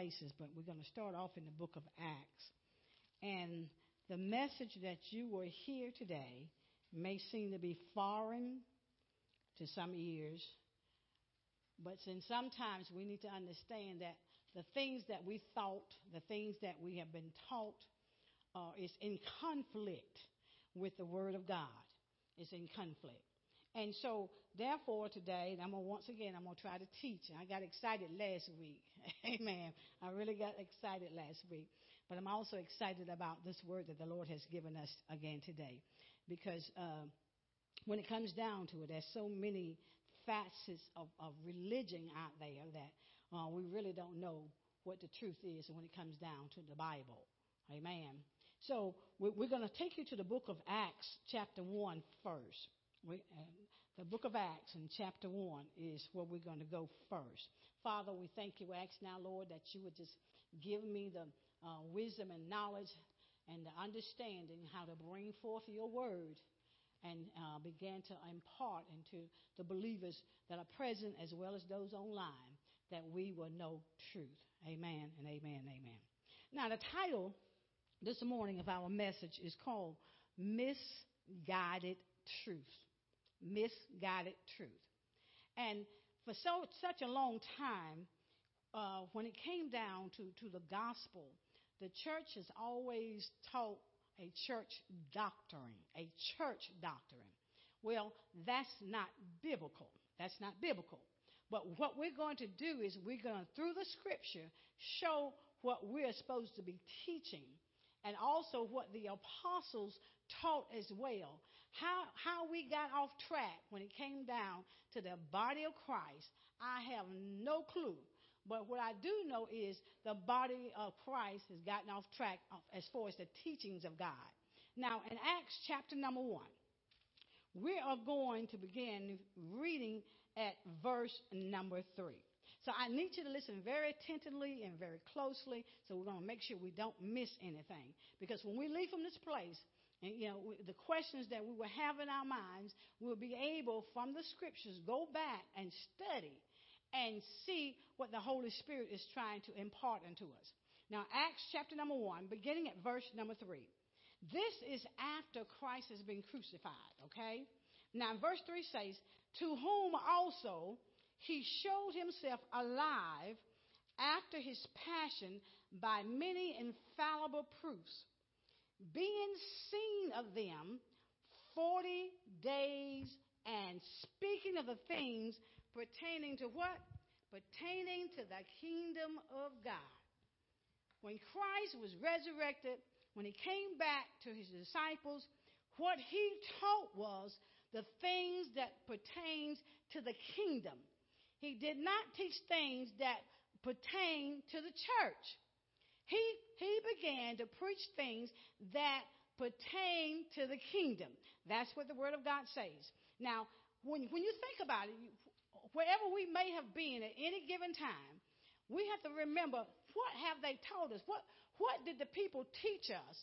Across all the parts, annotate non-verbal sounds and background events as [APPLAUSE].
places, but we're going to start off in the book of Acts. And the message that you will hear today may seem to be foreign to some ears, but since sometimes we need to understand that the things that we thought, the things that we have been taught, uh, is in conflict with the Word of God. It's in conflict. And so, therefore, today, I'm gonna once again, I'm gonna try to teach. I got excited last week. [LAUGHS] Amen. I really got excited last week. But I'm also excited about this word that the Lord has given us again today. Because, uh, when it comes down to it, there's so many facets of, of religion out there that uh, we really don't know what the truth is when it comes down to the Bible. Amen. So we're going to take you to the book of Acts, chapter 1 first. We, uh, the book of Acts in chapter 1 is where we're going to go first. Father, we thank you. We ask now, Lord, that you would just give me the uh, wisdom and knowledge and the understanding how to bring forth your word and uh, begin to impart into the believers that are present as well as those online that we will know truth. Amen and amen amen. Now, the title this morning of our message is called Misguided Truth misguided truth. And for so, such a long time, uh, when it came down to, to the gospel, the church has always taught a church doctrine, a church doctrine. Well, that's not biblical. That's not biblical. But what we're going to do is we're going to, through the scripture, show what we're supposed to be teaching and also what the apostles taught as well. How, how we got off track when it came down to the body of Christ, I have no clue. But what I do know is the body of Christ has gotten off track as far as the teachings of God. Now, in Acts chapter number one, we are going to begin reading at verse number three. So I need you to listen very attentively and very closely. So we're going to make sure we don't miss anything. Because when we leave from this place, and you know the questions that we will have in our minds, we'll be able from the scriptures go back and study and see what the Holy Spirit is trying to impart unto us. Now, Acts chapter number one, beginning at verse number three. This is after Christ has been crucified, okay? Now, verse 3 says, To whom also he showed himself alive after his passion by many infallible proofs, being seen of them forty days and speaking of the things pertaining to what? Pertaining to the kingdom of God. When Christ was resurrected, when he came back to his disciples, what he taught was the things that pertains to the kingdom. He did not teach things that pertain to the church. He, he began to preach things that pertain to the kingdom. That's what the Word of God says. Now, when, when you think about it, wherever we may have been at any given time, we have to remember what have they taught us? What, what did the people teach us?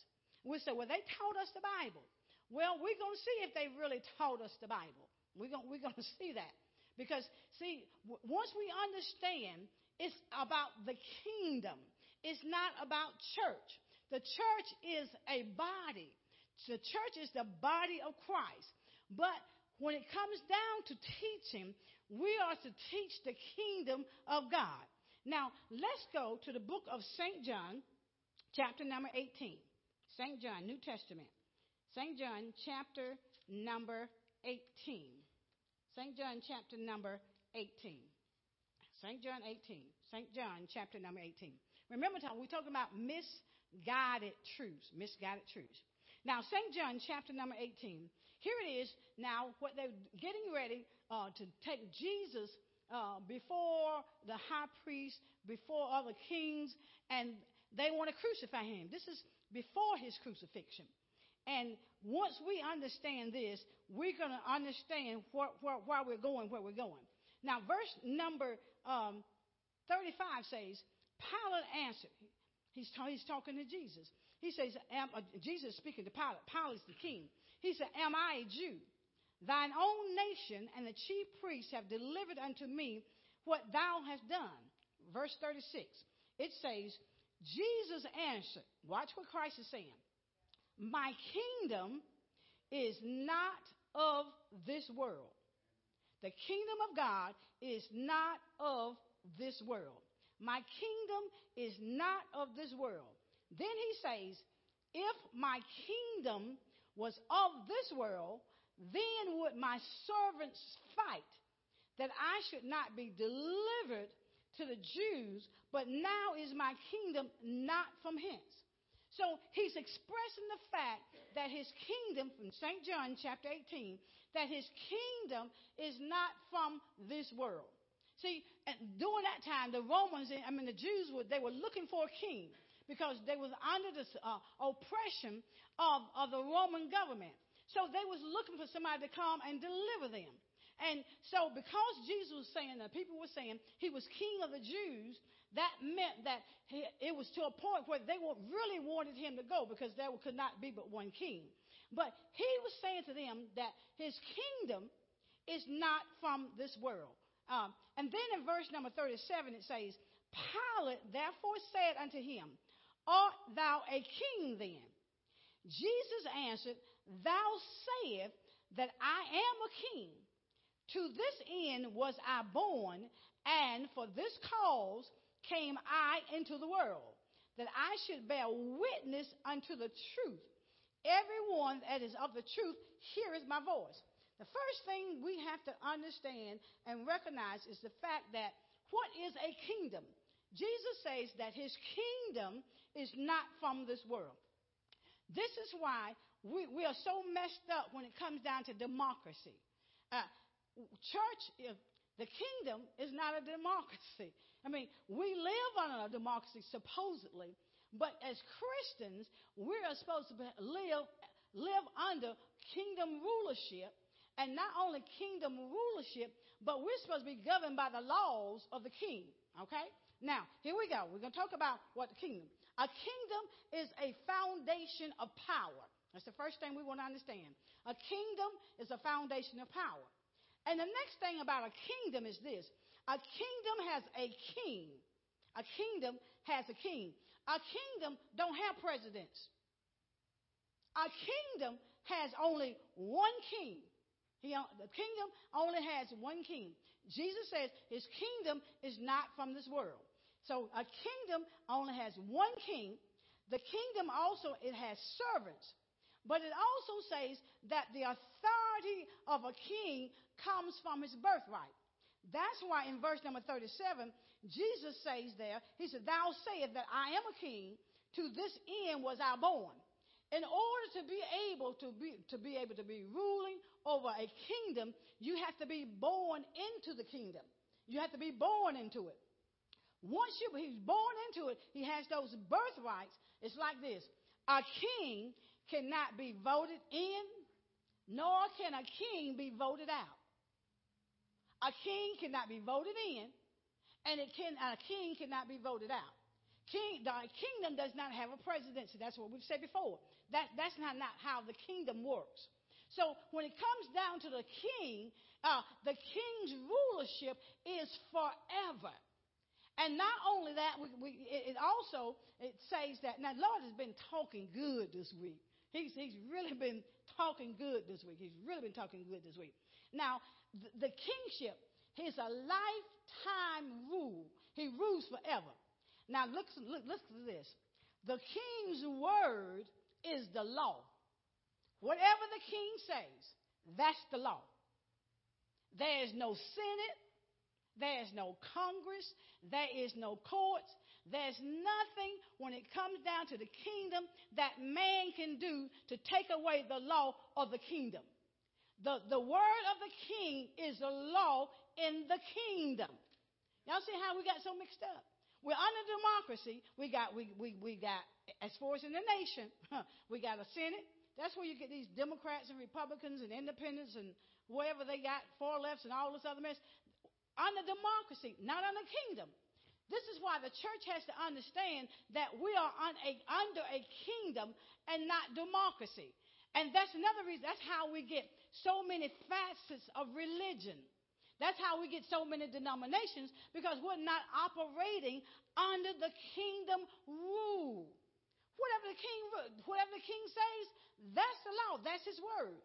We say, well, they taught us the Bible. Well, we're going to see if they really taught us the Bible. We're going, we're going [LAUGHS] to see that. Because, see, w- once we understand it's about the kingdom, it's not about church. The church is a body. The church is the body of Christ. But when it comes down to teaching, we are to teach the kingdom of God. Now, let's go to the book of St. John, chapter number 18. St. John, New Testament. St. John, chapter number 18. St. John chapter number 18. St. John 18. St. John chapter number 18. Remember, we're talking about misguided truths. Misguided truths. Now, St. John chapter number 18. Here it is. Now, what they're getting ready uh, to take Jesus uh, before the high priest, before other kings, and they want to crucify him. This is before his crucifixion. And once we understand this, we're going to understand where, where, where, we're going, where we're going. Now, verse number um, 35 says, Pilate answered. He's, he's talking to Jesus. He says, am, uh, Jesus speaking to Pilate. Pilate is the king. He said, Am I a Jew? Thine own nation and the chief priests have delivered unto me what thou hast done. Verse 36. it says, Jesus answered, watch what Christ is saying. My kingdom is not of this world. The kingdom of God is not of this world. My kingdom is not of this world. Then he says, If my kingdom was of this world, then would my servants fight that I should not be delivered to the Jews, but now is my kingdom not from hence. So he's expressing the fact that his kingdom, from St. John chapter 18, that his kingdom is not from this world. See, during that time, the Romans, I mean, the Jews, were, they were looking for a king because they was under the uh, oppression of, of the Roman government. So they was looking for somebody to come and deliver them. And so because Jesus was saying, that people were saying he was king of the Jews, that meant that he, it was to a point where they really wanted him to go because there could not be but one king. But he was saying to them that his kingdom is not from this world. Um, and then in verse number 37 it says, Pilate therefore said unto him, Art thou a king then? Jesus answered, Thou sayest that I am a king. To this end was I born, and for this cause came I into the world, that I should bear witness unto the truth. Everyone that is of the truth heareth my voice. The first thing we have to understand and recognize is the fact that what is a kingdom? Jesus says that his kingdom is not from this world. This is why we, we are so messed up when it comes down to democracy. Uh, church, the kingdom is not a democracy. I mean, we live under a democracy supposedly, but as Christians, we are supposed to live live under kingdom rulership, and not only kingdom rulership, but we're supposed to be governed by the laws of the king. Okay? Now, here we go. We're going to talk about what the kingdom. A kingdom is a foundation of power. That's the first thing we want to understand. A kingdom is a foundation of power. And the next thing about a kingdom is this a kingdom has a king. A kingdom has a king. A kingdom don't have presidents. A kingdom has only one king. He, the kingdom only has one king. Jesus says his kingdom is not from this world. So a kingdom only has one king. The kingdom also it has servants. But it also says that the authority of a king comes from his birthright. That's why in verse number 37, Jesus says there, He said, Thou sayest that I am a king, to this end was I born. In order to be able to be, to be able to be ruling over a kingdom, you have to be born into the kingdom. You have to be born into it. Once you, he's born into it, he has those birthrights. It's like this. A king cannot be voted in, nor can a king be voted out. A king cannot be voted in, and it can, a king cannot be voted out. King, the kingdom does not have a presidency. That's what we've said before. That, that's not, not how the kingdom works. So when it comes down to the king, uh, the king's rulership is forever. And not only that, we, we, it also it says that now Lord has been talking good this week. He's, he's really been talking good this week. He's really been talking good this week. Now, the, the kingship is a lifetime rule. He rules forever. Now, look, look, listen to this. The king's word is the law. Whatever the king says, that's the law. There is no senate. There is no Congress. There is no courts. There's nothing when it comes down to the kingdom that man can do to take away the law of the kingdom. The, the word of the king is the law in the kingdom. Y'all see how we got so mixed up? We're under democracy. We got, we, we, we got, as far as in the nation, [LAUGHS] we got a Senate. That's where you get these Democrats and Republicans and independents and whatever they got, far lefts and all this other mess. Under democracy, not under kingdom. This is why the church has to understand that we are a, under a kingdom and not democracy. And that's another reason, that's how we get so many facets of religion. That's how we get so many denominations because we're not operating under the kingdom rule. Whatever the king, whatever the king says, that's the law. That's his word.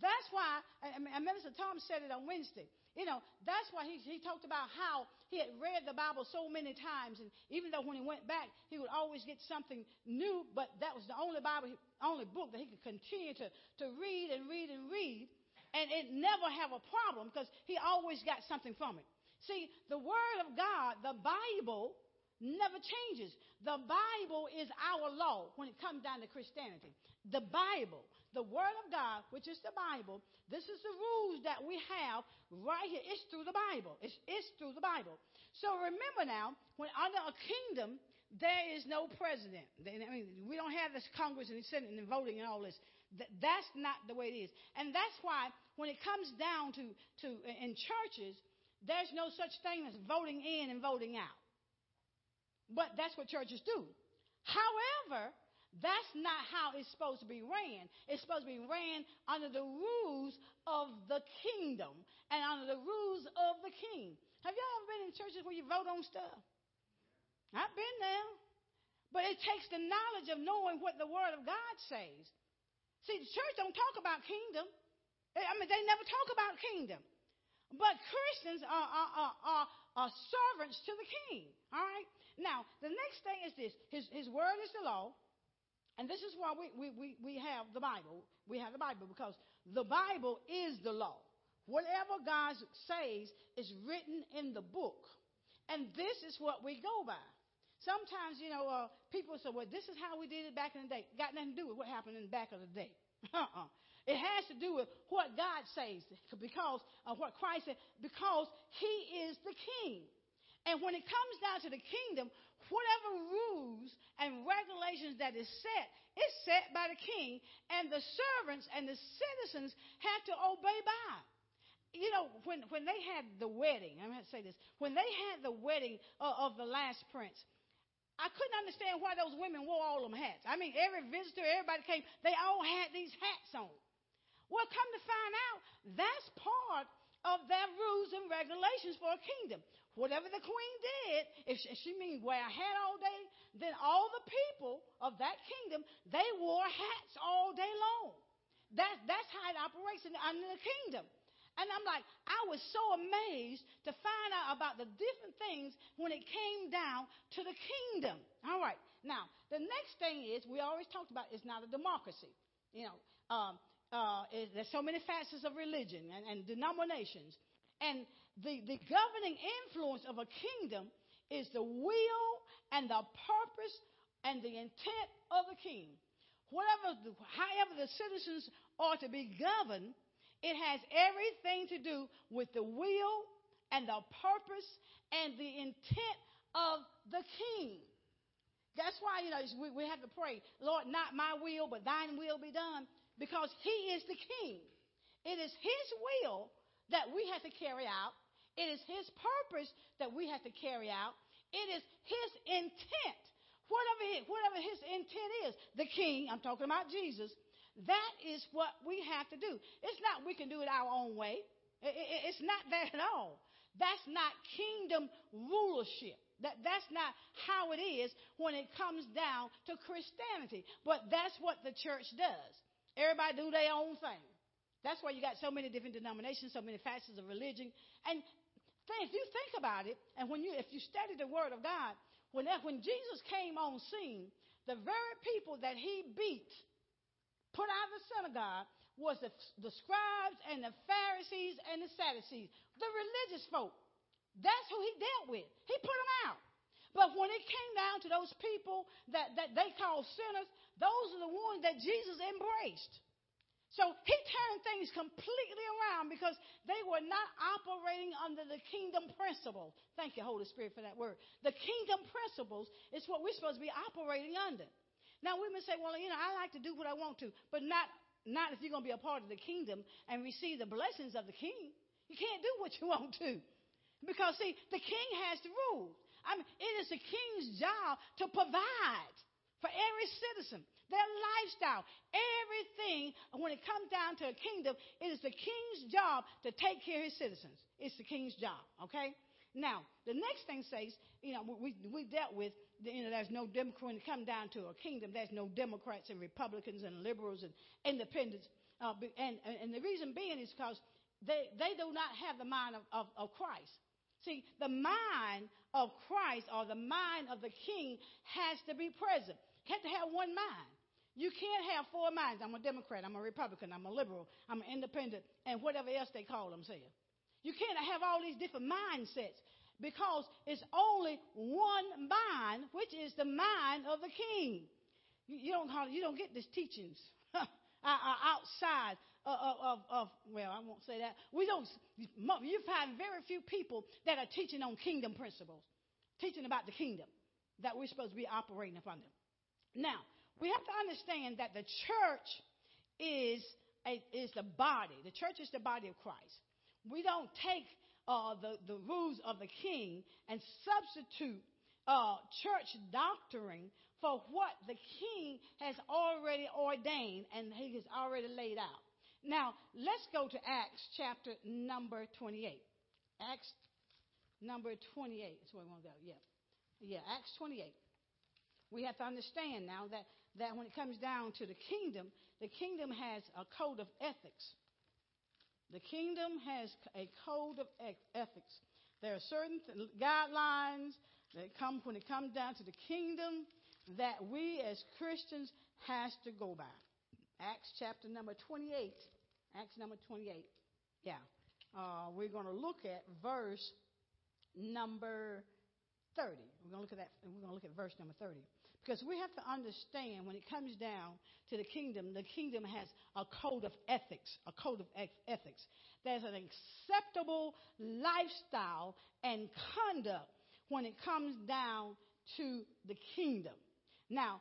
That's why, and Minister Tom said it on Wednesday. You know, that's why he, he talked about how he had read the Bible so many times, and even though when he went back, he would always get something new, but that was the only Bible, only book that he could continue to, to read and read and read, and it never have a problem because he always got something from it. See, the Word of God, the Bible, never changes. The Bible is our law when it comes down to Christianity. The Bible, the Word of God, which is the Bible, this is the rules that we have right here. It's through the Bible. It's, it's through the Bible. So remember now, when under a kingdom, there is no president. I mean, we don't have this Congress and Senate and voting and all this. That's not the way it is. And that's why when it comes down to, to in churches, there's no such thing as voting in and voting out. But that's what churches do. However, that's not how it's supposed to be ran. It's supposed to be ran under the rules of the kingdom and under the rules of the king. Have y'all ever been in churches where you vote on stuff? I've been there. But it takes the knowledge of knowing what the Word of God says. See, the church don't talk about kingdom. I mean, they never talk about kingdom. But Christians are, are, are, are, are servants to the king. All right? Now, the next thing is this His, his Word is the law. And this is why we, we, we, we have the Bible. We have the Bible because the Bible is the law. Whatever God says is written in the book. And this is what we go by. Sometimes, you know, uh, people say, well, this is how we did it back in the day. Got nothing to do with what happened in the back of the day. [LAUGHS] uh-uh. It has to do with what God says because of what Christ said, because He is the King. And when it comes down to the kingdom, whatever rules and regulations that is set is set by the king, and the servants and the citizens have to obey by. You know, when, when they had the wedding, I'm going to say this, when they had the wedding of, of the last prince, I couldn't understand why those women wore all them hats. I mean, every visitor, everybody came, they all had these hats on. Well, come to find out, that's part of their rules and regulations for a kingdom. Whatever the queen did, if she, if she means wear a hat all day, then all the people of that kingdom, they wore hats all day long. That, that's how it operates in, under the kingdom. And I'm like, I was so amazed to find out about the different things when it came down to the kingdom. All right. Now, the next thing is, we always talked about, it's not a democracy. You know, um, uh, there's so many facets of religion and, and denominations. And the, the governing influence of a kingdom is the will and the purpose and the intent of the king. Whatever, however the citizens are to be governed, it has everything to do with the will and the purpose and the intent of the king. That's why, you know, we, we have to pray, Lord, not my will, but thine will be done, because he is the king. It is his will that we have to carry out, it is His purpose that we have to carry out. It is His intent. Whatever, whatever His intent is, the King, I'm talking about Jesus, that is what we have to do. It's not we can do it our own way. It's not that at all. That's not kingdom rulership. That, that's not how it is when it comes down to Christianity. But that's what the church does. Everybody do their own thing. That's why you got so many different denominations, so many facets of religion. And if you think about it, and when you, if you study the Word of God, when, that, when Jesus came on scene, the very people that he beat, put out of the synagogue, was the, the scribes and the Pharisees and the Sadducees, the religious folk. That's who he dealt with. He put them out. But when it came down to those people that, that they called sinners, those are the ones that Jesus embraced. So he turned things completely around because they were not operating under the kingdom principles. Thank you, Holy Spirit, for that word. The kingdom principles is what we're supposed to be operating under. Now, women say, well, you know, I like to do what I want to, but not, not if you're going to be a part of the kingdom and receive the blessings of the king. You can't do what you [LAUGHS] want to. Because, see, the king has the rule. I mean, it is the king's job to provide for every citizen, their lifestyle, everything. When it comes down to a kingdom, it is the king's job to take care of his citizens. It's the king's job, okay? Now, the next thing says, you know, we, we dealt with, you know, there's no Democrat, when it comes down to a kingdom, there's no Democrats and Republicans and liberals and independents. Uh, and, and the reason being is because they, they do not have the mind of, of, of Christ. See, the mind of Christ or the mind of the king has to be present. You have to have one mind. You can't have four minds. I'm a Democrat, I'm a Republican, I'm a liberal, I'm an independent, and whatever else they call themselves. You can't have all these different mindsets because it's only one mind, which is the mind of the king. You, don't, you don't get these teachings [LAUGHS] outside of, of, of, well, I won't say that. We don't, you find very few people that are teaching on kingdom principles, teaching about the kingdom that we're supposed to be operating upon them. Now, we have to understand that the church is, a, is the body. The church is the body of Christ. We don't take uh, the, the rules of the king and substitute uh, church doctrine for what the king has already ordained and he has already laid out. Now, let's go to Acts chapter number 28. Acts number 28 is where we want to go. Yeah. Yeah, Acts 28. We have to understand now that, that when it comes down to the kingdom, the kingdom has a code of ethics. The kingdom has a code of ethics. There are certain guidelines that come when it comes down to the kingdom that we as Christians has to go by. Acts chapter number 28. Acts number 28. Yeah. Uh, we're going to look at verse number 30. We're going to look at that. We're going to look at verse number 30. Because we have to understand when it comes down to the kingdom, the kingdom has a code of ethics, a code of ethics. There's an acceptable lifestyle and conduct when it comes down to the kingdom. Now,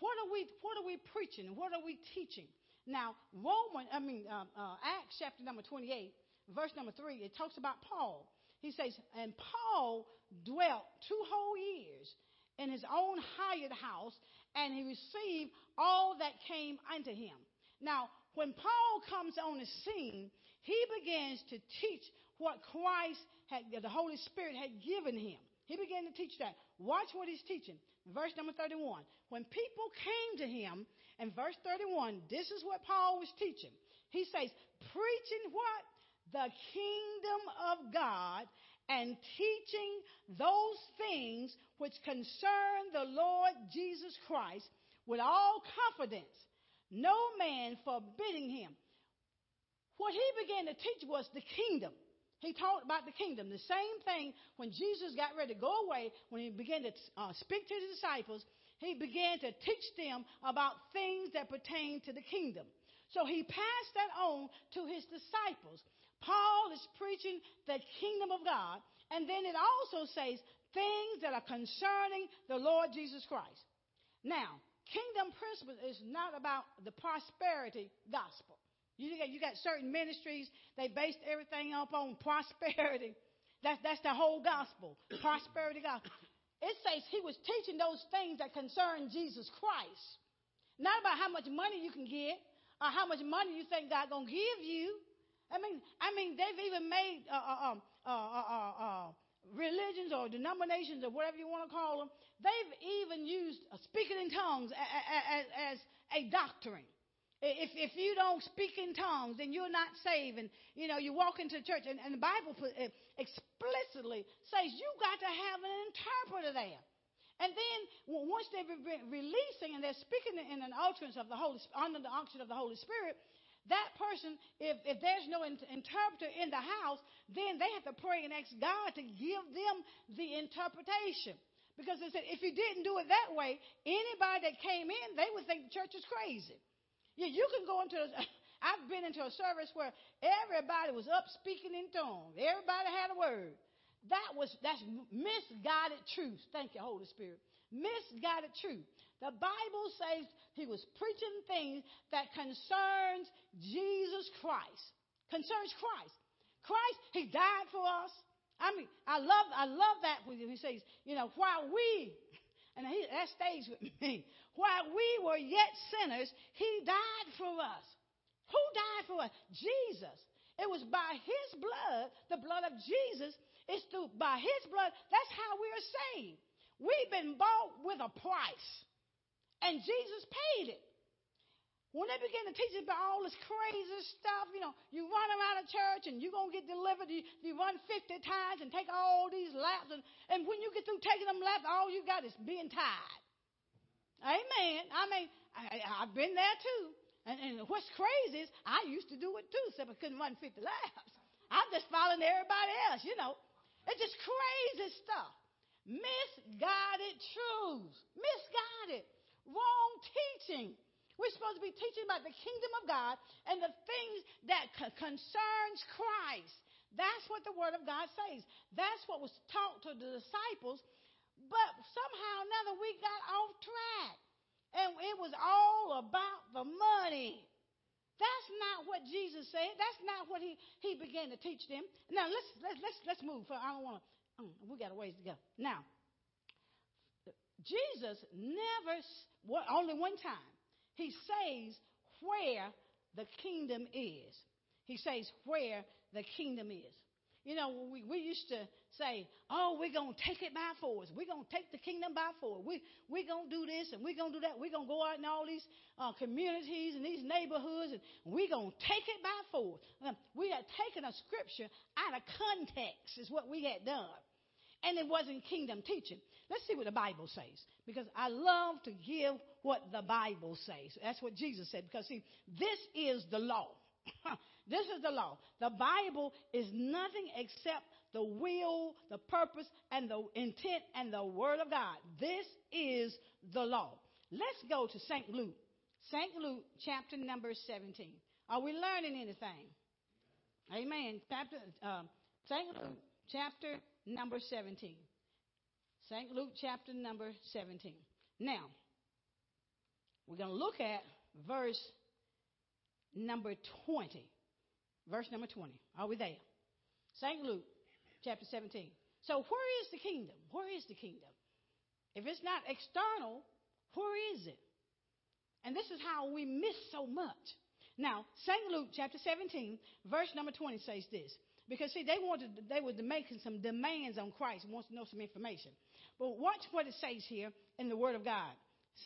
what are we, what are we preaching? What are we teaching? Now, Roman, I mean, uh, uh, Acts chapter number 28, verse number 3, it talks about Paul. He says, and Paul dwelt two whole years in his own hired house, and he received all that came unto him. Now, when Paul comes on the scene, he begins to teach what Christ had, the Holy Spirit had given him. He began to teach that. Watch what he's teaching. Verse number 31. When people came to him, in verse 31, this is what Paul was teaching. He says, preaching what? The kingdom of God and teaching those things which concern the Lord Jesus Christ with all confidence, no man forbidding him. What he began to teach was the kingdom. He talked about the kingdom. The same thing when Jesus got ready to go away, when he began to uh, speak to his disciples, he began to teach them about things that pertain to the kingdom. So he passed that on to his disciples. Paul is preaching the kingdom of God, and then it also says things that are concerning the Lord Jesus Christ. Now, kingdom principle is not about the prosperity gospel. You got, you got certain ministries, they based everything up on [LAUGHS] prosperity. That's, that's the whole gospel. Prosperity gospel. It says he was teaching those things that concern Jesus Christ. Not about how much money you can get or how much money you think God gonna give you. I mean, I mean, they've even made uh, uh, um, uh, uh, uh, uh religions or denominations or whatever you want to call them. They've even used speaking in tongues as, as a doctrine. If, if you don't speak in tongues, then you're not saved. And, you know, you walk into church, and, and the Bible explicitly says you got to have an interpreter there. And then once they're releasing and they're speaking in an utterance of the Holy under the unction of the Holy Spirit, that person, if, if there's no interpreter in the house, then they have to pray and ask God to give them the interpretation. Because they said if you didn't do it that way, anybody that came in, they would think the church is crazy. Yeah, you can go into. A, [LAUGHS] I've been into a service where everybody was up speaking in tongues. Everybody had a word. That was that's misguided truth. Thank you, Holy Spirit. Misguided truth. The Bible says he was preaching things that concerns Jesus Christ. Concerns Christ. Christ, he died for us. I mean, I love I love that when he says, you know, while we [LAUGHS] and he, that stays with [LAUGHS] me. While we were yet sinners, he died for us. Who died for us? Jesus. It was by his blood, the blood of Jesus, it's through by his blood. That's how we are saved. We've been bought with a price. And Jesus paid it. When they begin to teach about all this crazy stuff, you know, you run around a church and you're going to get delivered. You, you run 50 times and take all these laps. And, and when you get through taking them laps, all you got is being tired. Amen. I mean, I, I've been there too. And, and what's crazy is I used to do it too, except I couldn't run 50 laps. I'm just following everybody else, you know. It's just crazy stuff. Misguided truths. Misguided. Wrong teaching. We're supposed to be teaching about the kingdom of God and the things that concerns Christ. That's what the word of God says. That's what was taught to the disciples. But somehow or another we got off track. And it was all about the money. That's not what Jesus said. That's not what he, he began to teach them. Now let's let's let's, let's move. I don't want to. Mm, we got a ways to go. Now, Jesus never, only one time, he says where the kingdom is. He says where the kingdom is. You know, we, we used to say, oh, we're going to take it by force. We're going to take the kingdom by force. We, we're going to do this and we're going to do that. We're going to go out in all these uh, communities and these neighborhoods and we're going to take it by force. Um, we had taken a scripture out of context, is what we had done. And it wasn't kingdom teaching. Let's see what the Bible says. Because I love to give what the Bible says. That's what Jesus said. Because see, this is the law. [LAUGHS] this is the law. The Bible is nothing except the will, the purpose, and the intent and the word of God. This is the law. Let's go to St. Luke. St. Luke, chapter number 17. Are we learning anything? Amen. Chapter, uh, St. Luke, chapter number 17. St. Luke chapter number 17. Now, we're going to look at verse number 20. Verse number 20. Are we there? St. Luke chapter 17. So, where is the kingdom? Where is the kingdom? If it's not external, where is it? And this is how we miss so much. Now, St. Luke chapter 17, verse number 20 says this. Because see, they wanted they were making some demands on Christ, wants to know some information. But watch what it says here in the Word of God.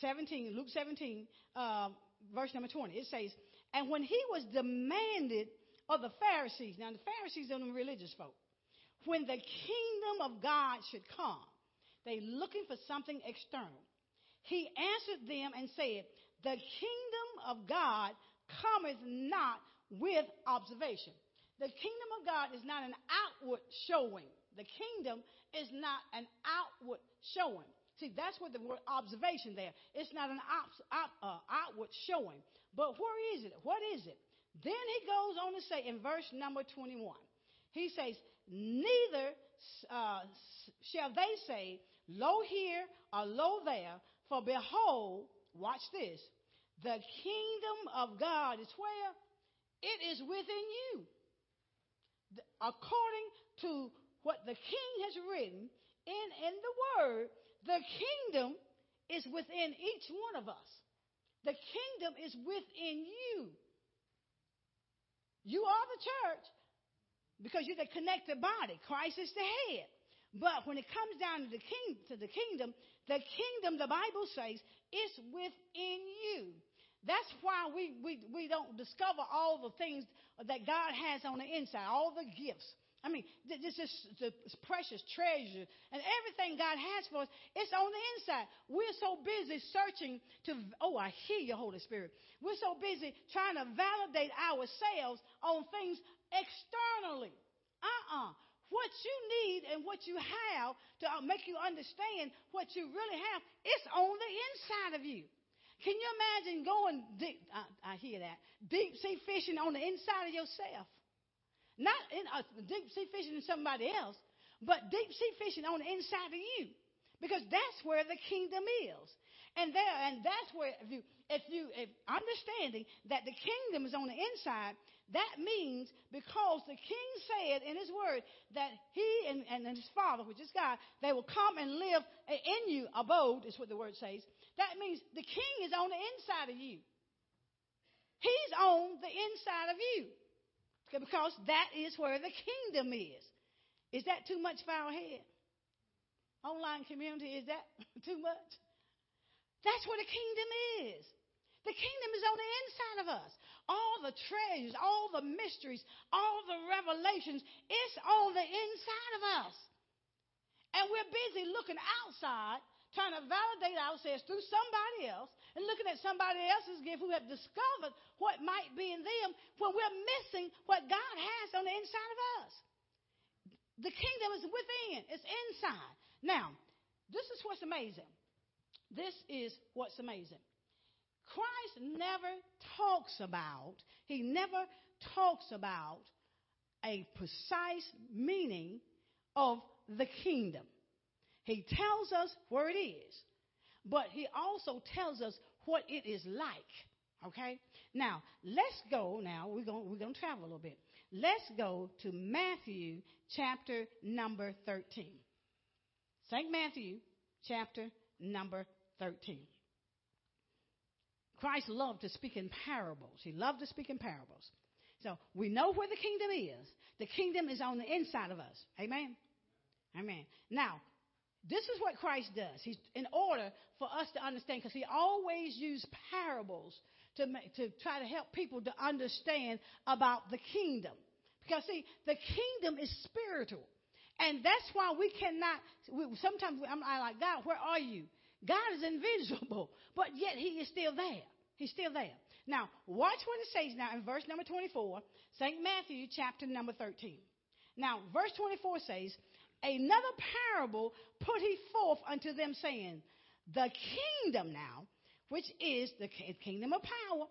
17, Luke 17, uh, verse number 20. It says, And when he was demanded of the Pharisees, now the Pharisees are the religious folk, when the kingdom of God should come, they looking for something external. He answered them and said, The kingdom of God cometh not with observation. The kingdom of God is not an outward showing. The kingdom is not an outward showing. See, that's what the word observation there. It's not an op, op, uh, outward showing. But where is it? What is it? Then he goes on to say in verse number 21, he says, Neither uh, shall they say, Lo here or lo there, for behold, watch this, the kingdom of God is where? It is within you according to what the king has written in, in the word, the kingdom is within each one of us. The kingdom is within you. You are the church because you're the connected body. Christ is the head. But when it comes down to the, king, to the kingdom, the kingdom, the Bible says, is within you. That's why we, we, we don't discover all the things that God has on the inside, all the gifts. I mean, this is the precious treasure and everything God has for us. It's on the inside. We're so busy searching to, oh, I hear you, Holy Spirit. We're so busy trying to validate ourselves on things externally. Uh-uh. What you need and what you have to uh, make you understand what you really have, it's on the inside of you. Can you imagine going deep? I, I hear that. Deep sea fishing on the inside of yourself. Not in a deep sea fishing in somebody else, but deep sea fishing on the inside of you. Because that's where the kingdom is. And there, and that's where if you if you if understanding that the kingdom is on the inside, That means because the king said in his word that he and, and his father, which is God, they will come and live in you, abode is what the word says. That means the king is on the inside of you. He's on the inside of you. Because that is where the kingdom is. Is that too much for our head? Online community, is that [LAUGHS] too much? That's where the kingdom is. The kingdom is on the inside of us. All the treasures, all the mysteries, all the revelations, it's on the inside of us. And we're busy looking outside, trying to validate ourselves through somebody else, and looking at somebody else's gift who have discovered what might be in them when we're missing what God has on the inside of us. The kingdom is within, it's inside. Now, this is what's amazing. This is what's amazing. Christ never talks about, he never talks about a precise meaning of the kingdom. He tells us where it is, but he also tells us what it is like. Okay? Now, let's go now. We're going we're going to travel a little bit. Let's go to Matthew chapter number 13. St. Matthew chapter number 13. Christ loved to speak in parables. He loved to speak in parables. So we know where the kingdom is. The kingdom is on the inside of us. Amen. Amen. Now, this is what Christ does. He's in order for us to understand, because he always used parables to make, to try to help people to understand about the kingdom. Because see, the kingdom is spiritual, and that's why we cannot. We, sometimes I'm like, God, where are you? God is invisible, [LAUGHS] but yet He is still there. He's still there. Now, watch what it says now in verse number 24, St. Matthew chapter number 13. Now, verse 24 says, Another parable put he forth unto them, saying, The kingdom now, which is the kingdom of power,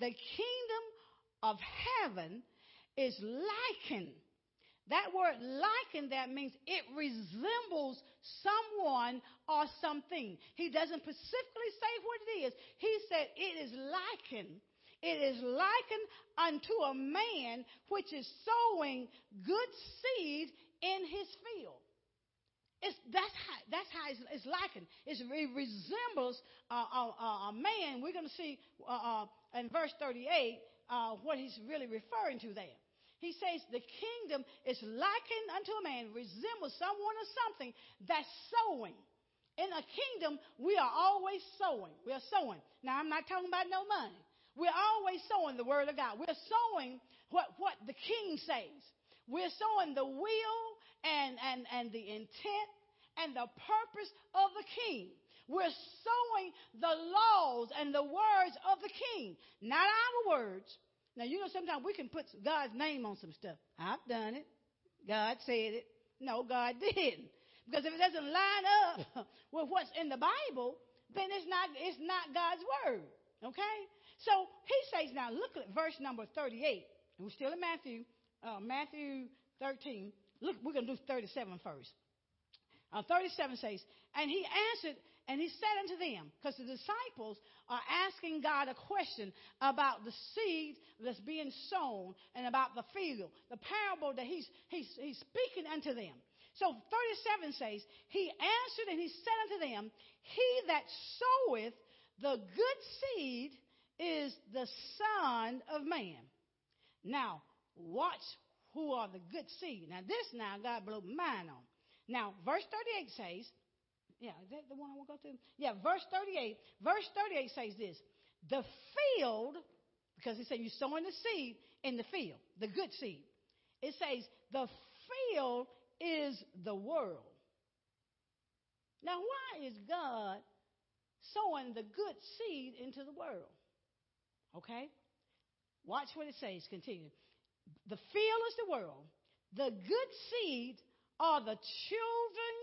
the kingdom of heaven is likened that word liken that means it resembles someone or something. He doesn't specifically say what it is. He said it is likened. It is likened unto a man which is sowing good seed in his field. It's, that's how, that's how it's, it's likened. It's, it resembles uh, a, a, man. We're going to see uh, uh, in verse 38 uh, what he's really referring to there. He says the kingdom is likened unto a man, resembles someone or something that's sowing. In a kingdom, we are always sowing. We are sowing. Now, I'm not talking about no money. We're always sowing the word of God. We're sowing what, what the king says. We're sowing the will and, and, and the intent and the purpose of the king. We're sowing the laws and the words of the king, not our words, now, you know, sometimes we can put God's name on some stuff. I've done it. God said it. No, God [LAUGHS] didn't. Because if it doesn't line up [LAUGHS] with what's in the Bible, then it's not, it's not God's word. Okay? So he says, now look at verse number 38. We're still in Matthew, uh, Matthew 13. Look, we're going to do 37 first. Uh, 37 says, And he answered and he said unto them, because the disciples are asking God a question about the seed that's being sown and about the field, the parable that he's, he's, he's speaking unto them. So 37 says, He answered and he said unto them, He that soweth the good seed is the Son of Man. Now, watch who are the good seed. Now, this now God blew my mind on. Now, verse 38 says, yeah, is that the one I want to go to? Yeah, verse 38. Verse 38 says this The field, because he said you're sowing the seed in the field, the good seed. It says the field is the world. Now, why is God sowing the good seed into the world? Okay? Watch what it says. Continue. The field is the world. The good seed are the children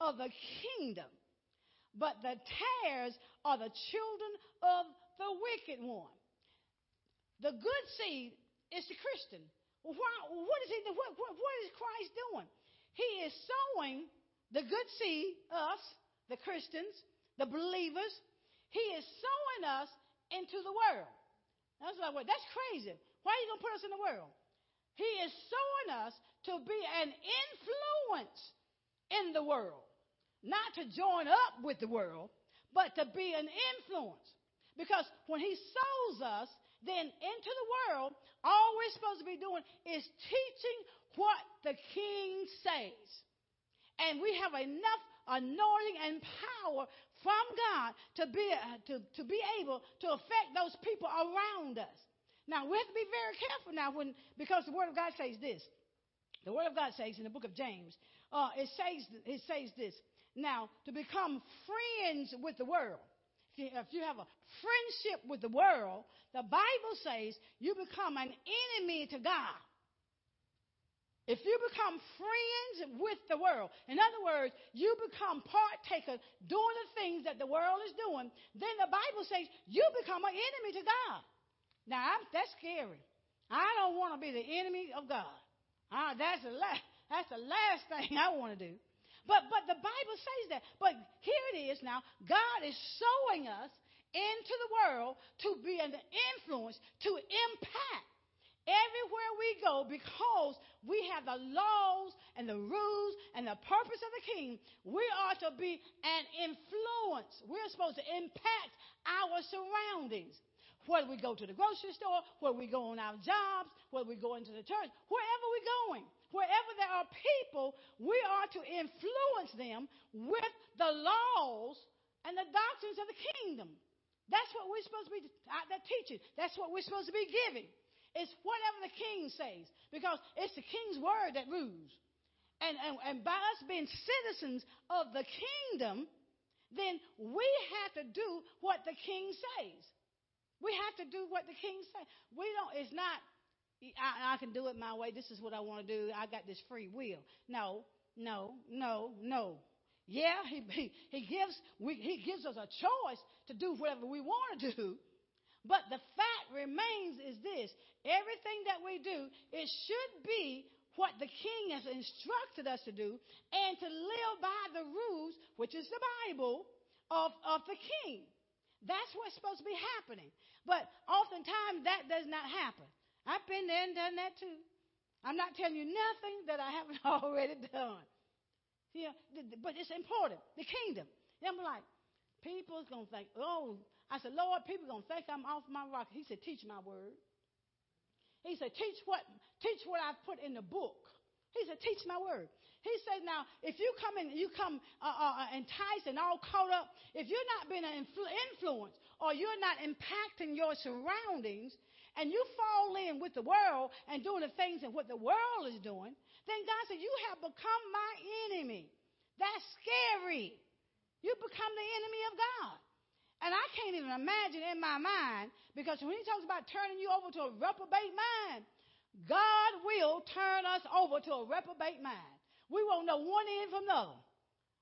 of the kingdom, but the tares are the children of the wicked one. The good seed is the Christian. Why, what, is he, what, what, what is Christ doing? He is sowing the good seed, us, the Christians, the believers. He is sowing us into the world. That's like, well, that's crazy. Why are you going to put us in the world? He is sowing us to be an influence in the world, not to join up with the world, but to be an influence. Because when He sows us, then into the world, all we're supposed to be doing is teaching what the King says. And we have enough anointing and power from God to be, uh, to, to be able to affect those people around us. Now, we have to be very careful now when, because the Word of God says this. The Word of God says in the book of James, uh, it, says, it says this. Now, to become friends with the world, if you, if you have a friendship with the world, the Bible says you become an enemy to God. If you become friends with the world, in other words, you become partaker doing the things that the world is doing, then the Bible says you become an enemy to God. Now, I'm, that's scary. I don't want to be the enemy of God. Uh, that's, the last, [LAUGHS] that's the last thing [LAUGHS] I want to do. But, but the Bible says that. But here it is now. God is sowing us into the world to be an influence, to impact everywhere we go because we have the laws and the rules and the purpose of the king. We are to be an influence. We're supposed to impact our surroundings. Whether we go to the grocery store, whether we go on our jobs, whether we go into the church, wherever we're going, wherever there are people, we are to influence them with the laws and the doctrines of the kingdom. That's what we're supposed to be out there teaching. That's what we're supposed to be giving. It's whatever the king says, because it's the king's word that rules. And, and, and by us being citizens of the kingdom, then we have to do what the king says. We have to do what the king says. We don't, it's not, I, I can do it my way. This is what I want to do. I got this free will. No, no, no, no. Yeah, he, he, he gives, we, he gives us a choice to do whatever we want to do. But the fact remains is this everything that we do, it should be what the king has instructed us to do and to live by the rules, which is the Bible, of, of the king. That's what's supposed to be happening. But oftentimes that does not happen. I've been there and done that too. I'm not telling you nothing that I haven't [LAUGHS] already done. Yeah, but it's important. The kingdom. And I'm like, people's gonna think, oh, I said, Lord, people gonna think I'm off my rock. He said, teach my word. He said, teach what, teach what I've put in the book. He said, teach my word. He said, now, if you come in, you come uh, uh, uh enticed and all caught up, if you're not being influ- influence or you're not impacting your surroundings and you fall in with the world and doing the things and what the world is doing, then God said, you have become my enemy. That's scary. You become the enemy of God. And I can't even imagine in my mind, because when he talks about turning you over to a reprobate mind, God will turn us over to a reprobate mind. We won't know one end from the other.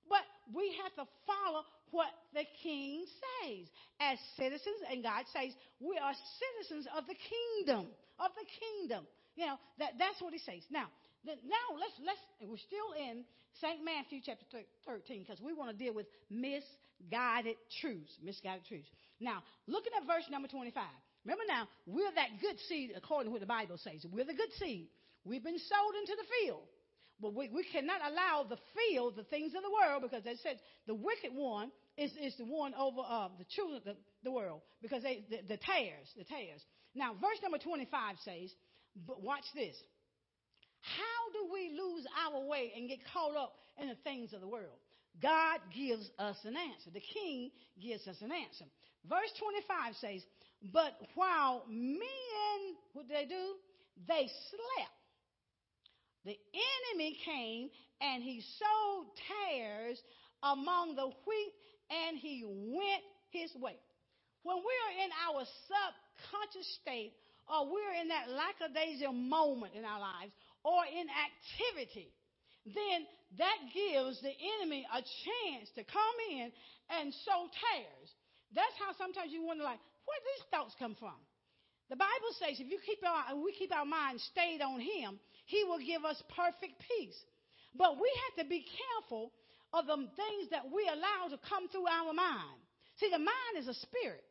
But we have to follow what the king says. As citizens, and God says, we are citizens of the kingdom. Of the kingdom. You know, that, that's what he says. Now, now let's let's we're still in St. Matthew chapter 13 because we want to deal with misguided truths. Misguided truths. Now, looking at verse number 25. Remember now, we're that good seed according to what the Bible says. We're the good seed. We've been sowed into the field. But we, we cannot allow the field, the things of the world, because they said the wicked one is, is the one over uh, the children of the, the world, because they, the, the tares, the tares. Now, verse number 25 says, but watch this. How do we lose our way and get caught up in the things of the world? God gives us an answer. The king gives us an answer. Verse 25 says, But while men, what did they do? They slept. The enemy came and he sowed tares among the wheat and he went his way. When we're in our subconscious state or we're in that lackadaisical moment in our lives or in activity, then that gives the enemy a chance to come in and sow tares. That's how sometimes you wonder, like, where these thoughts come from? The Bible says if you keep our, we keep our mind stayed on Him, He will give us perfect peace. But we have to be careful of the things that we allow to come through our mind. See, the mind is a spirit.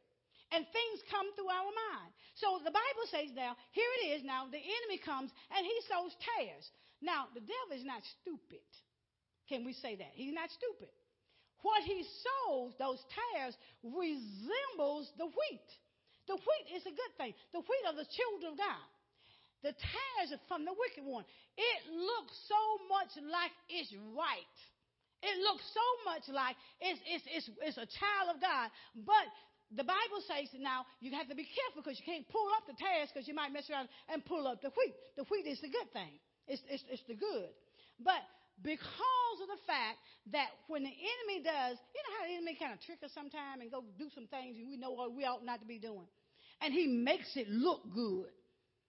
and things come through our mind. So the Bible says now, here it is now, the enemy comes and he sows tares. Now, the devil is not stupid. Can we say that? He's not stupid. What he sows, those tares, resembles the wheat. The wheat is a good thing. The wheat of the children of God. The tares are from the wicked one. It looks so much like it's right. It looks so much like it's, it's, it's, it's a child of God. But the Bible says now you have to be careful because you can't pull up the tares because you might mess around and pull up the wheat. The wheat is the good thing. It's, it's, it's the good. But because of the fact that when the enemy does, you know how the enemy kind of trick us sometimes and go do some things and we know what we ought not to be doing. And he makes it look good.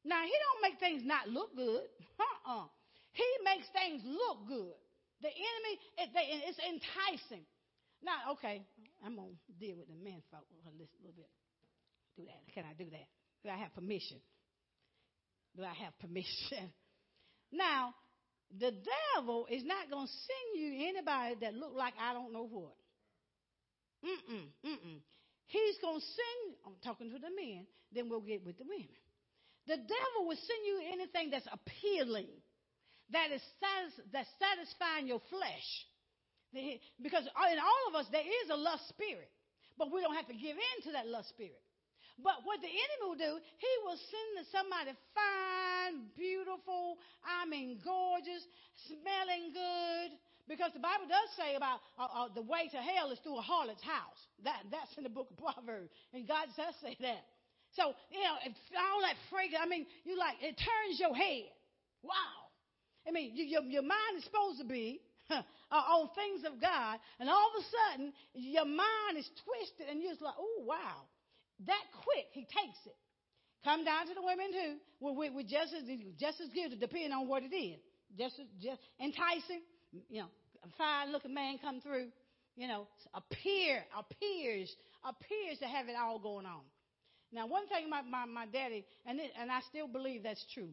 Now he don't make things not look good. [LAUGHS] Uh-uh. He makes things look good. The enemy, it, it's enticing. Now, okay, I'm going to deal with the men folk a little bit. Do that. Can I do that? Do I have permission? Do I have [LAUGHS] permission? Now, the devil is not going to send you anybody that look like I don't know what. Mm-mm, mm-mm. He's going to send, I'm talking to the men, then we'll get with the women. The devil will send you anything that's appealing, that is satis- that's satisfying your flesh. Because in all of us, there is a lust spirit. But we don't have to give in to that lust spirit. But what the enemy will do, he will send somebody fine, beautiful, I mean, gorgeous, smelling good. Because the Bible does say about uh, uh, the way to hell is through a harlot's house. That, that's in the book of Proverbs. And God does say that. So, you know, all that fragrance, I mean, you like, it turns your head. Wow. I mean, you, your, your mind is supposed to be [LAUGHS] uh, on things of God, and all of a sudden your mind is twisted, and you're just like, oh wow, that quick he takes it. Come down to the women too. We're, we're just as just as good, depending on what it is. Just just enticing, you know, a fine looking man come through, you know, appear appears appears to have it all going on. Now, one thing my my, my daddy and it, and I still believe that's true.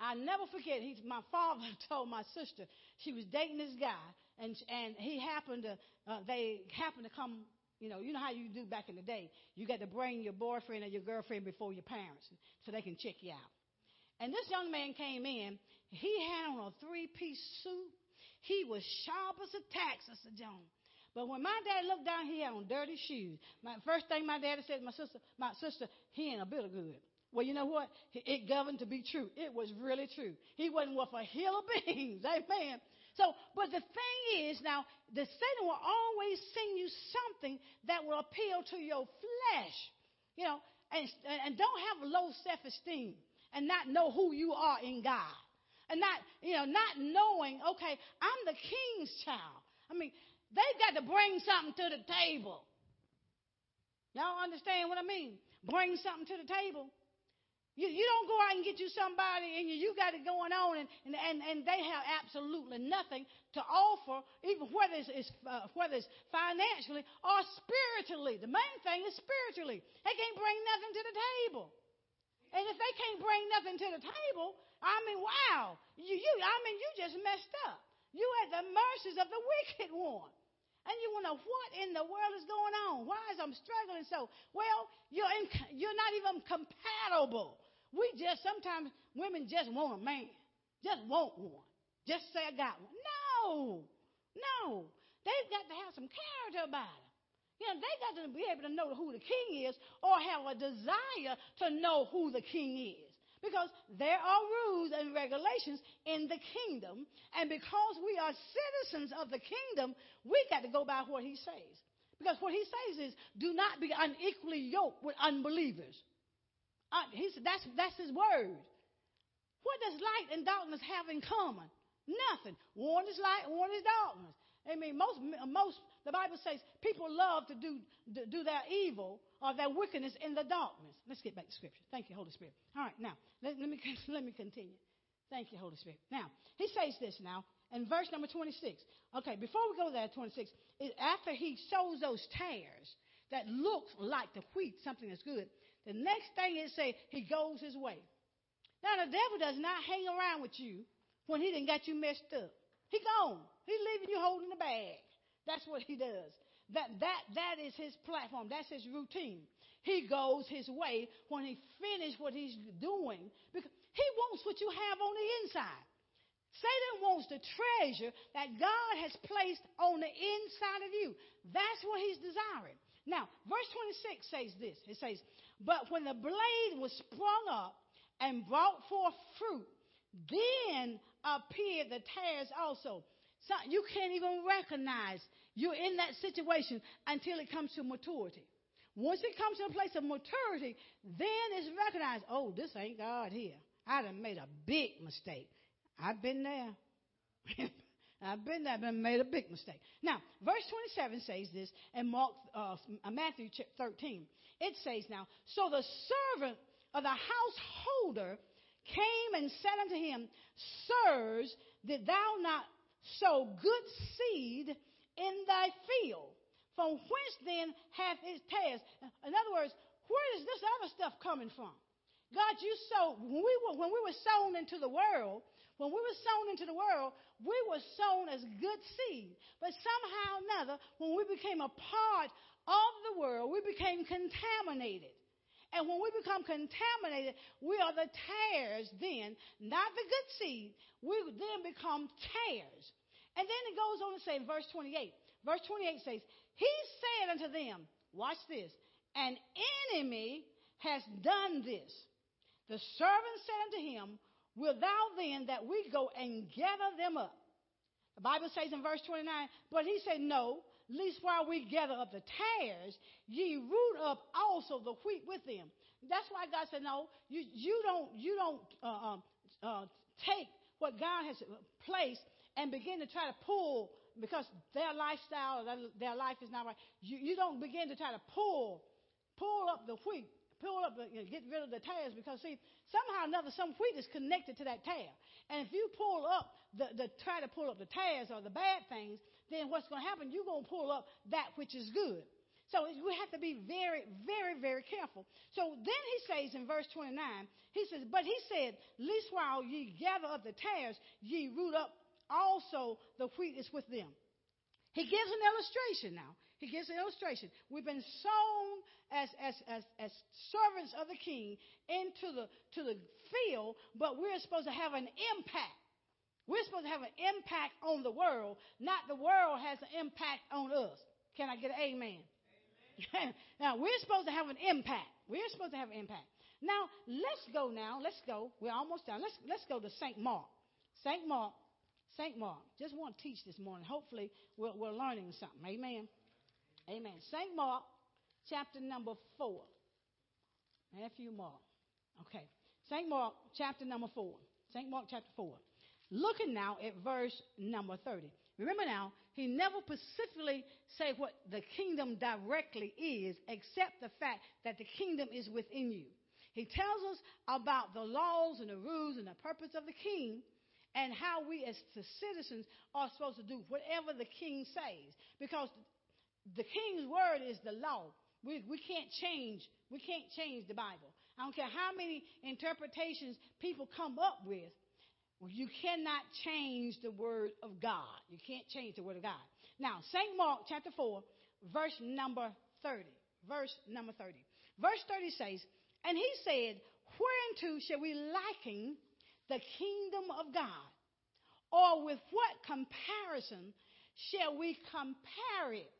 I never forget. He, my father [LAUGHS] told my sister she was dating this guy, and and he happened to uh, they happened to come. You know, you know how you do back in the day. You got to bring your boyfriend or your girlfriend before your parents so they can check you out. And this young man came in. He had on a three-piece suit. He was sharp as a tack, Sister Joan. But when my dad looked down, he had on dirty shoes. My first thing my daddy said, my sister, my sister, he ain't a bit of good. Well, you know what? It governed to be true. It was really true. He wasn't worth a hill of beans. [LAUGHS] Amen. So, but the thing is now, the Satan will always send you something that will appeal to your flesh. You know, and, and don't have low self-esteem and not know who you are in God. And not, you know, not knowing, okay, I'm the king's child. I mean, they've got to bring something to the table. Y'all understand what I mean? Bring something to the table. You, you don't go out and get you somebody and you, you got it going on and, and, and, and they have absolutely nothing to offer, even whether it's, it's uh, whether it's financially or spiritually. The main thing is spiritually. They can't bring nothing to the table. And if they can't bring nothing to the table, I mean, wow, you, you, I mean, you just messed up. You at the mercies of the wicked one. And you wonder, what in the world is going on? Why is I'm struggling so? Well, you're, in, you're not even compatible we just sometimes women just want a man, just want one, just say I got one. No, no, they've got to have some character about it. You know, they got to be able to know who the king is or have a desire to know who the king is. Because there are rules and regulations in the kingdom, and because we are citizens of the kingdom, we got to go by what he says. Because what he says is, do not be unequally yoked with unbelievers. Uh, he said, that's, that's his word. What does light and darkness have in common? Nothing. One is light, one is darkness. I mean, most, most, the Bible says people love to do, do their evil or their wickedness in the darkness. Let's get back to scripture. Thank you, Holy Spirit. All right, now, let, let, me, [LAUGHS] let me continue. Thank you, Holy Spirit. Now, he says this now in verse number 26. Okay, before we go there, 26, after he shows those tares that look like the wheat, something that's good, the next thing it say, he goes his way. Now the devil does not hang around with you when he didn't got you messed up. He gone. He's leaving you holding the bag. That's what he does. That that that is his platform. That's his routine. he goes his way when he finishes what he's doing. Because he wants what you have on the inside. Satan wants the treasure that God has placed on the inside of you. That's what he's desiring. Now, verse 26 says this. It says, But when the blade was sprung up and brought forth fruit, then appeared the tares also. So you can't even recognize you're in that situation until it comes to maturity. Once it comes to a place of maturity, then it's recognized, oh, this ain't God here. I done made a big mistake. I've been there. [LAUGHS] I've been there, but made a big mistake. Now, verse 27 says this, in Mark, uh, Matthew 13. It says now, so the servant of the householder came and said unto him, Sirs, did thou not sow good seed in thy field? From whence then hath it tares? In other words, where is this other stuff coming from? God, you sowed, when we were, when we were sown into the world, when we were sown into the world, we were sown as good seed. But somehow or another, when we became a part of the world, we became contaminated. And when we become contaminated, we are the tares then, not the good seed. We then become tares. And then it goes on to say in verse 28, verse 28 says, He said unto them, watch this, an enemy has done this. The servant said unto him, Will thou then that we go and gather them up? The Bible says in verse 29, but he said, No, least while we gather up the tares, ye root up also the wheat with them. That's why God said, No, you, you don't, you don't uh, um, uh, take what God has placed and begin to try to pull because their lifestyle, their life is not right. You, you don't begin to try to pull, pull up the wheat, pull up, know, get rid of the tares because see, somehow or another, some wheat is connected to that tare. And if you pull up the, the try to pull up the tares or the bad things, then what's going to happen? You're going to pull up that which is good. So we have to be very, very, very careful. So then he says in verse 29, he says, But he said, Least while ye gather up the tares, ye root up also the wheat is with them. He gives an illustration now. He gives an illustration. We've been sown as, as, as, as servants of the king into the, to the field, but we're supposed to have an impact. We're supposed to have an impact on the world, not the world has an impact on us. Can I get an amen? amen. [LAUGHS] now, we're supposed to have an impact. We're supposed to have an impact. Now, let's go now. Let's go. We're almost done. Let's, let's go to St. Mark. St. Mark St. Mark. Just want to teach this morning. Hopefully, we're, we're learning something. Amen. Amen. St. Mark, chapter number 4. Matthew, Mark. Okay. St. Mark, chapter number 4. St. Mark, chapter 4. Looking now at verse number 30. Remember now, he never specifically say what the kingdom directly is, except the fact that the kingdom is within you. He tells us about the laws and the rules and the purpose of the king, and how we as the citizens are supposed to do whatever the king says. Because the king's word is the law. We, we can't change. We can't change the Bible. I don't care how many interpretations people come up with. You cannot change the word of God. You can't change the word of God. Now, St. Mark chapter 4, verse number 30. Verse number 30. Verse 30 says, And he said, Whereunto shall we liken the kingdom of God? Or with what comparison shall we compare it?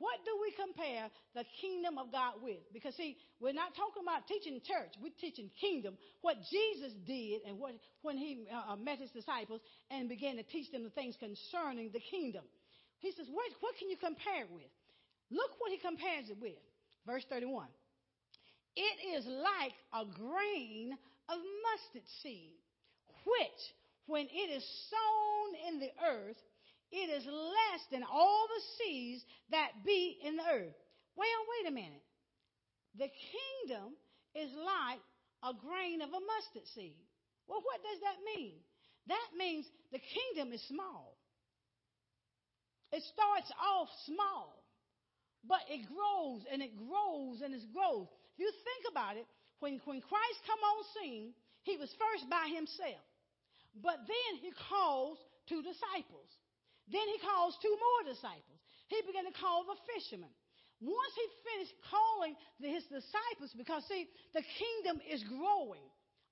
What do we compare the kingdom of God with? Because, see, we're not talking about teaching church. We're teaching kingdom. What Jesus did and what, when he uh, met his disciples and began to teach them the things concerning the kingdom. He says, what, what can you compare it with? Look what he compares it with. Verse 31. It is like a grain of mustard seed which, when it is sown in the earth, it is less than all the seeds that be in the earth. Well, wait a minute. The kingdom is like a grain of a mustard seed. Well, what does that mean? That means the kingdom is small. It starts off small, but it grows and it grows and it grows. If you think about it, when, when Christ come on scene, he was first by himself. But then he calls two disciples. Then he calls two more disciples. He began to call the fishermen. Once he finished calling telling his disciples because, see, the kingdom is growing.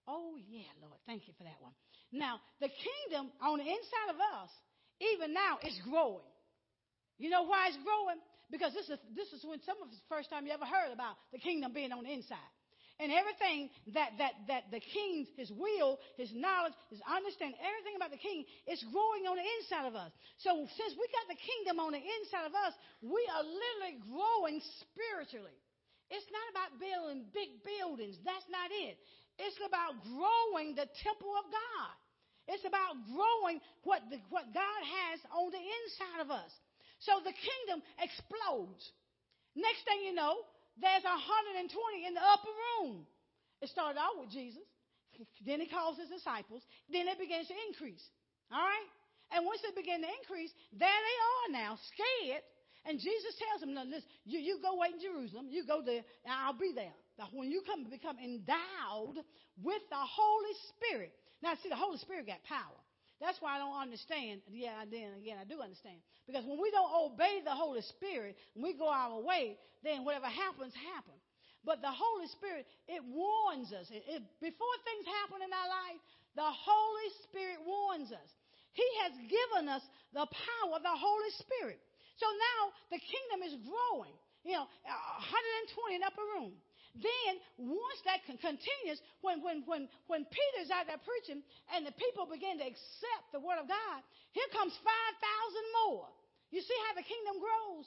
Oh, yeah, Lord. Thank you for that one. Now, the kingdom on the inside of us, even now, is growing. You know why it's growing? Because this is, this is when some of the first time you ever heard about the kingdom being on the inside. And everything that, that, that the king, his will, his knowledge, his understanding, everything about the king is growing on the inside of us. So since we got the kingdom on the inside of us, we are literally growing spiritually. It's not about building big buildings. That's not it. It's about growing the temple of God. It's about growing what, the, what God has on the inside of us. So the kingdom explodes. Next thing you know, there's 120 in the upper room. It started out with Jesus. Then he calls his disciples. Then it begins to increase. All right? And once it began to increase, there they are now, scared. And Jesus tells them, no, listen, you, you go wait in Jerusalem. You go there, and I'll be there. Now, when you come become endowed with the Holy Spirit. Now, see, the Holy Spirit got power. That's why I don't understand. Yeah, then again, I do understand. Because when we don't obey the Holy Spirit, and we go our way, then whatever happens, happens. But the Holy Spirit, it warns us. It, it, before things happen in our life, the Holy Spirit warns us. He has given us the power of the Holy Spirit. So now the kingdom is growing. You know, 120 in upper room. Then, once that continues, when, when, when, when Peter's out there preaching and the people begin to accept the word of God, here comes 5,000 more. You see how the kingdom grows?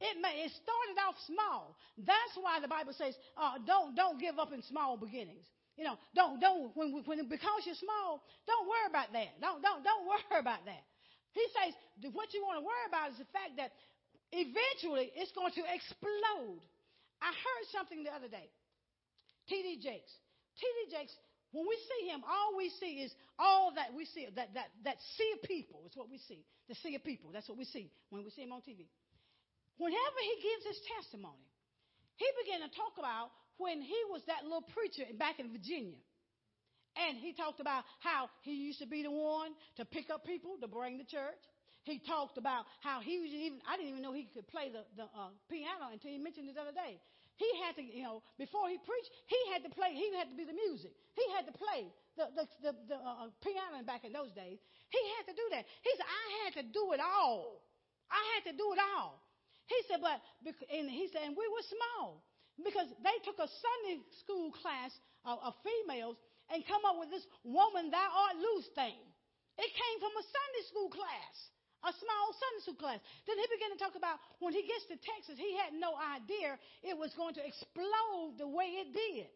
It, may, it started off small. That's why the Bible says, uh, don't, don't give up in small beginnings. You know, don't, don't, when, when, because you're small, don't worry about that. Don't, don't, don't [LAUGHS] worry about that. He says, what you want to worry about is the fact that eventually it's going to explode. I heard something the other day. T.D. Jakes. T.D. Jakes, when we see him, all we see is all that we see, that, that, that sea of people is what we see. The sea of people. That's what we see when we see him on TV. Whenever he gives his testimony, he began to talk about when he was that little preacher back in Virginia. And he talked about how he used to be the one to pick up people to bring to church. He talked about how he was even, I didn't even know he could play the, the uh, piano until he mentioned it the other day. He had to, you know, before he preached, he had to play, he had to be the music. He had to play the, the, the, the uh, piano back in those days. He had to do that. He said, I had to do it all. I had to do it all. He said, but, and he said, and we were small because they took a Sunday school class of, of females and come up with this woman thou art loose thing. It came from a Sunday school class a small Sunday school class. Then he began to talk about when he gets to Texas, he had no idea it was going to explode the way it did.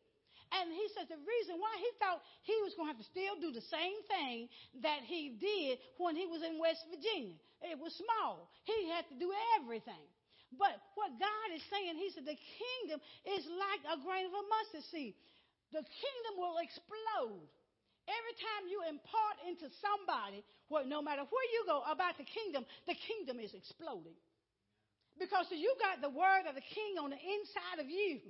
And he says the reason why he thought he was going to have to still do the same thing that he did when he was in West Virginia. It was small. He had to do everything. But what God is saying, he said the kingdom is like a grain of a mustard seed. The kingdom will explode Every time you impart into somebody, well, no matter where you go about the kingdom, the kingdom is exploding. Because you got the word of the king on the inside of you,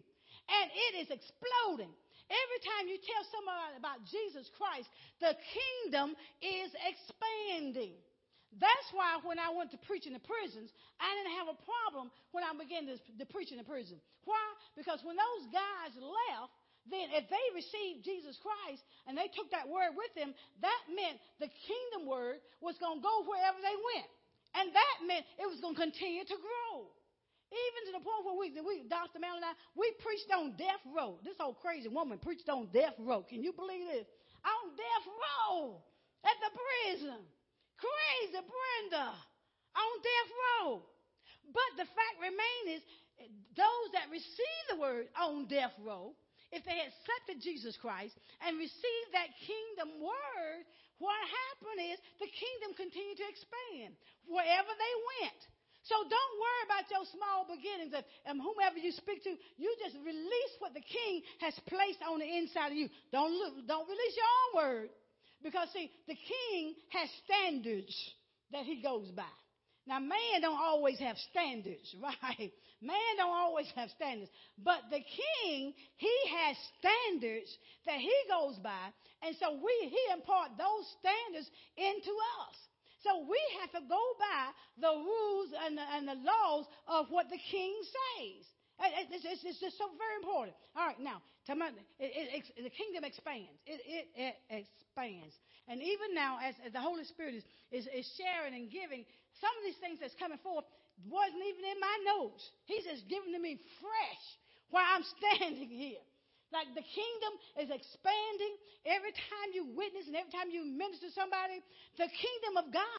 and it is exploding. Every time you tell somebody about Jesus Christ, the kingdom is expanding. That's why when I went to preach in the prisons, I didn't have a problem when I began to, to preach in the prison. Why? Because when those guys left, then if they received Jesus Christ and they took that word with them, that meant the kingdom word was going to go wherever they went. And that meant it was going to continue to grow. Even to the point where we, we Dr. Mel and I, we preached on death row. This old crazy woman preached on death row. Can you believe this? On death row at the prison. Crazy Brenda on death row. But the fact remains those that receive the word on death row if they accepted Jesus Christ and received that kingdom word, what happened is the kingdom continued to expand wherever they went. So don't worry about your small beginnings and whomever you speak to. You just release what the king has placed on the inside of you. Don't, don't release your own word. Because see, the king has standards that he goes by. Now, man don't always have standards, [LAUGHS] right? Man don't always have standards. But the king, he has standards that he goes by. And so we, he impart those standards into us. So we have to go by the rules and the, and the laws of what the king says. It's, it's, it's just so very important. All right, now, it, it, the kingdom expands. It, it, expands. And even now, as, as the Holy Spirit is, is, is, sharing and giving, some of these things that's coming forth wasn't even in my notes. He's just giving to me fresh while I'm [LAUGHS] standing here. Like the kingdom is expanding every time you witness and every time you minister to somebody. The kingdom of God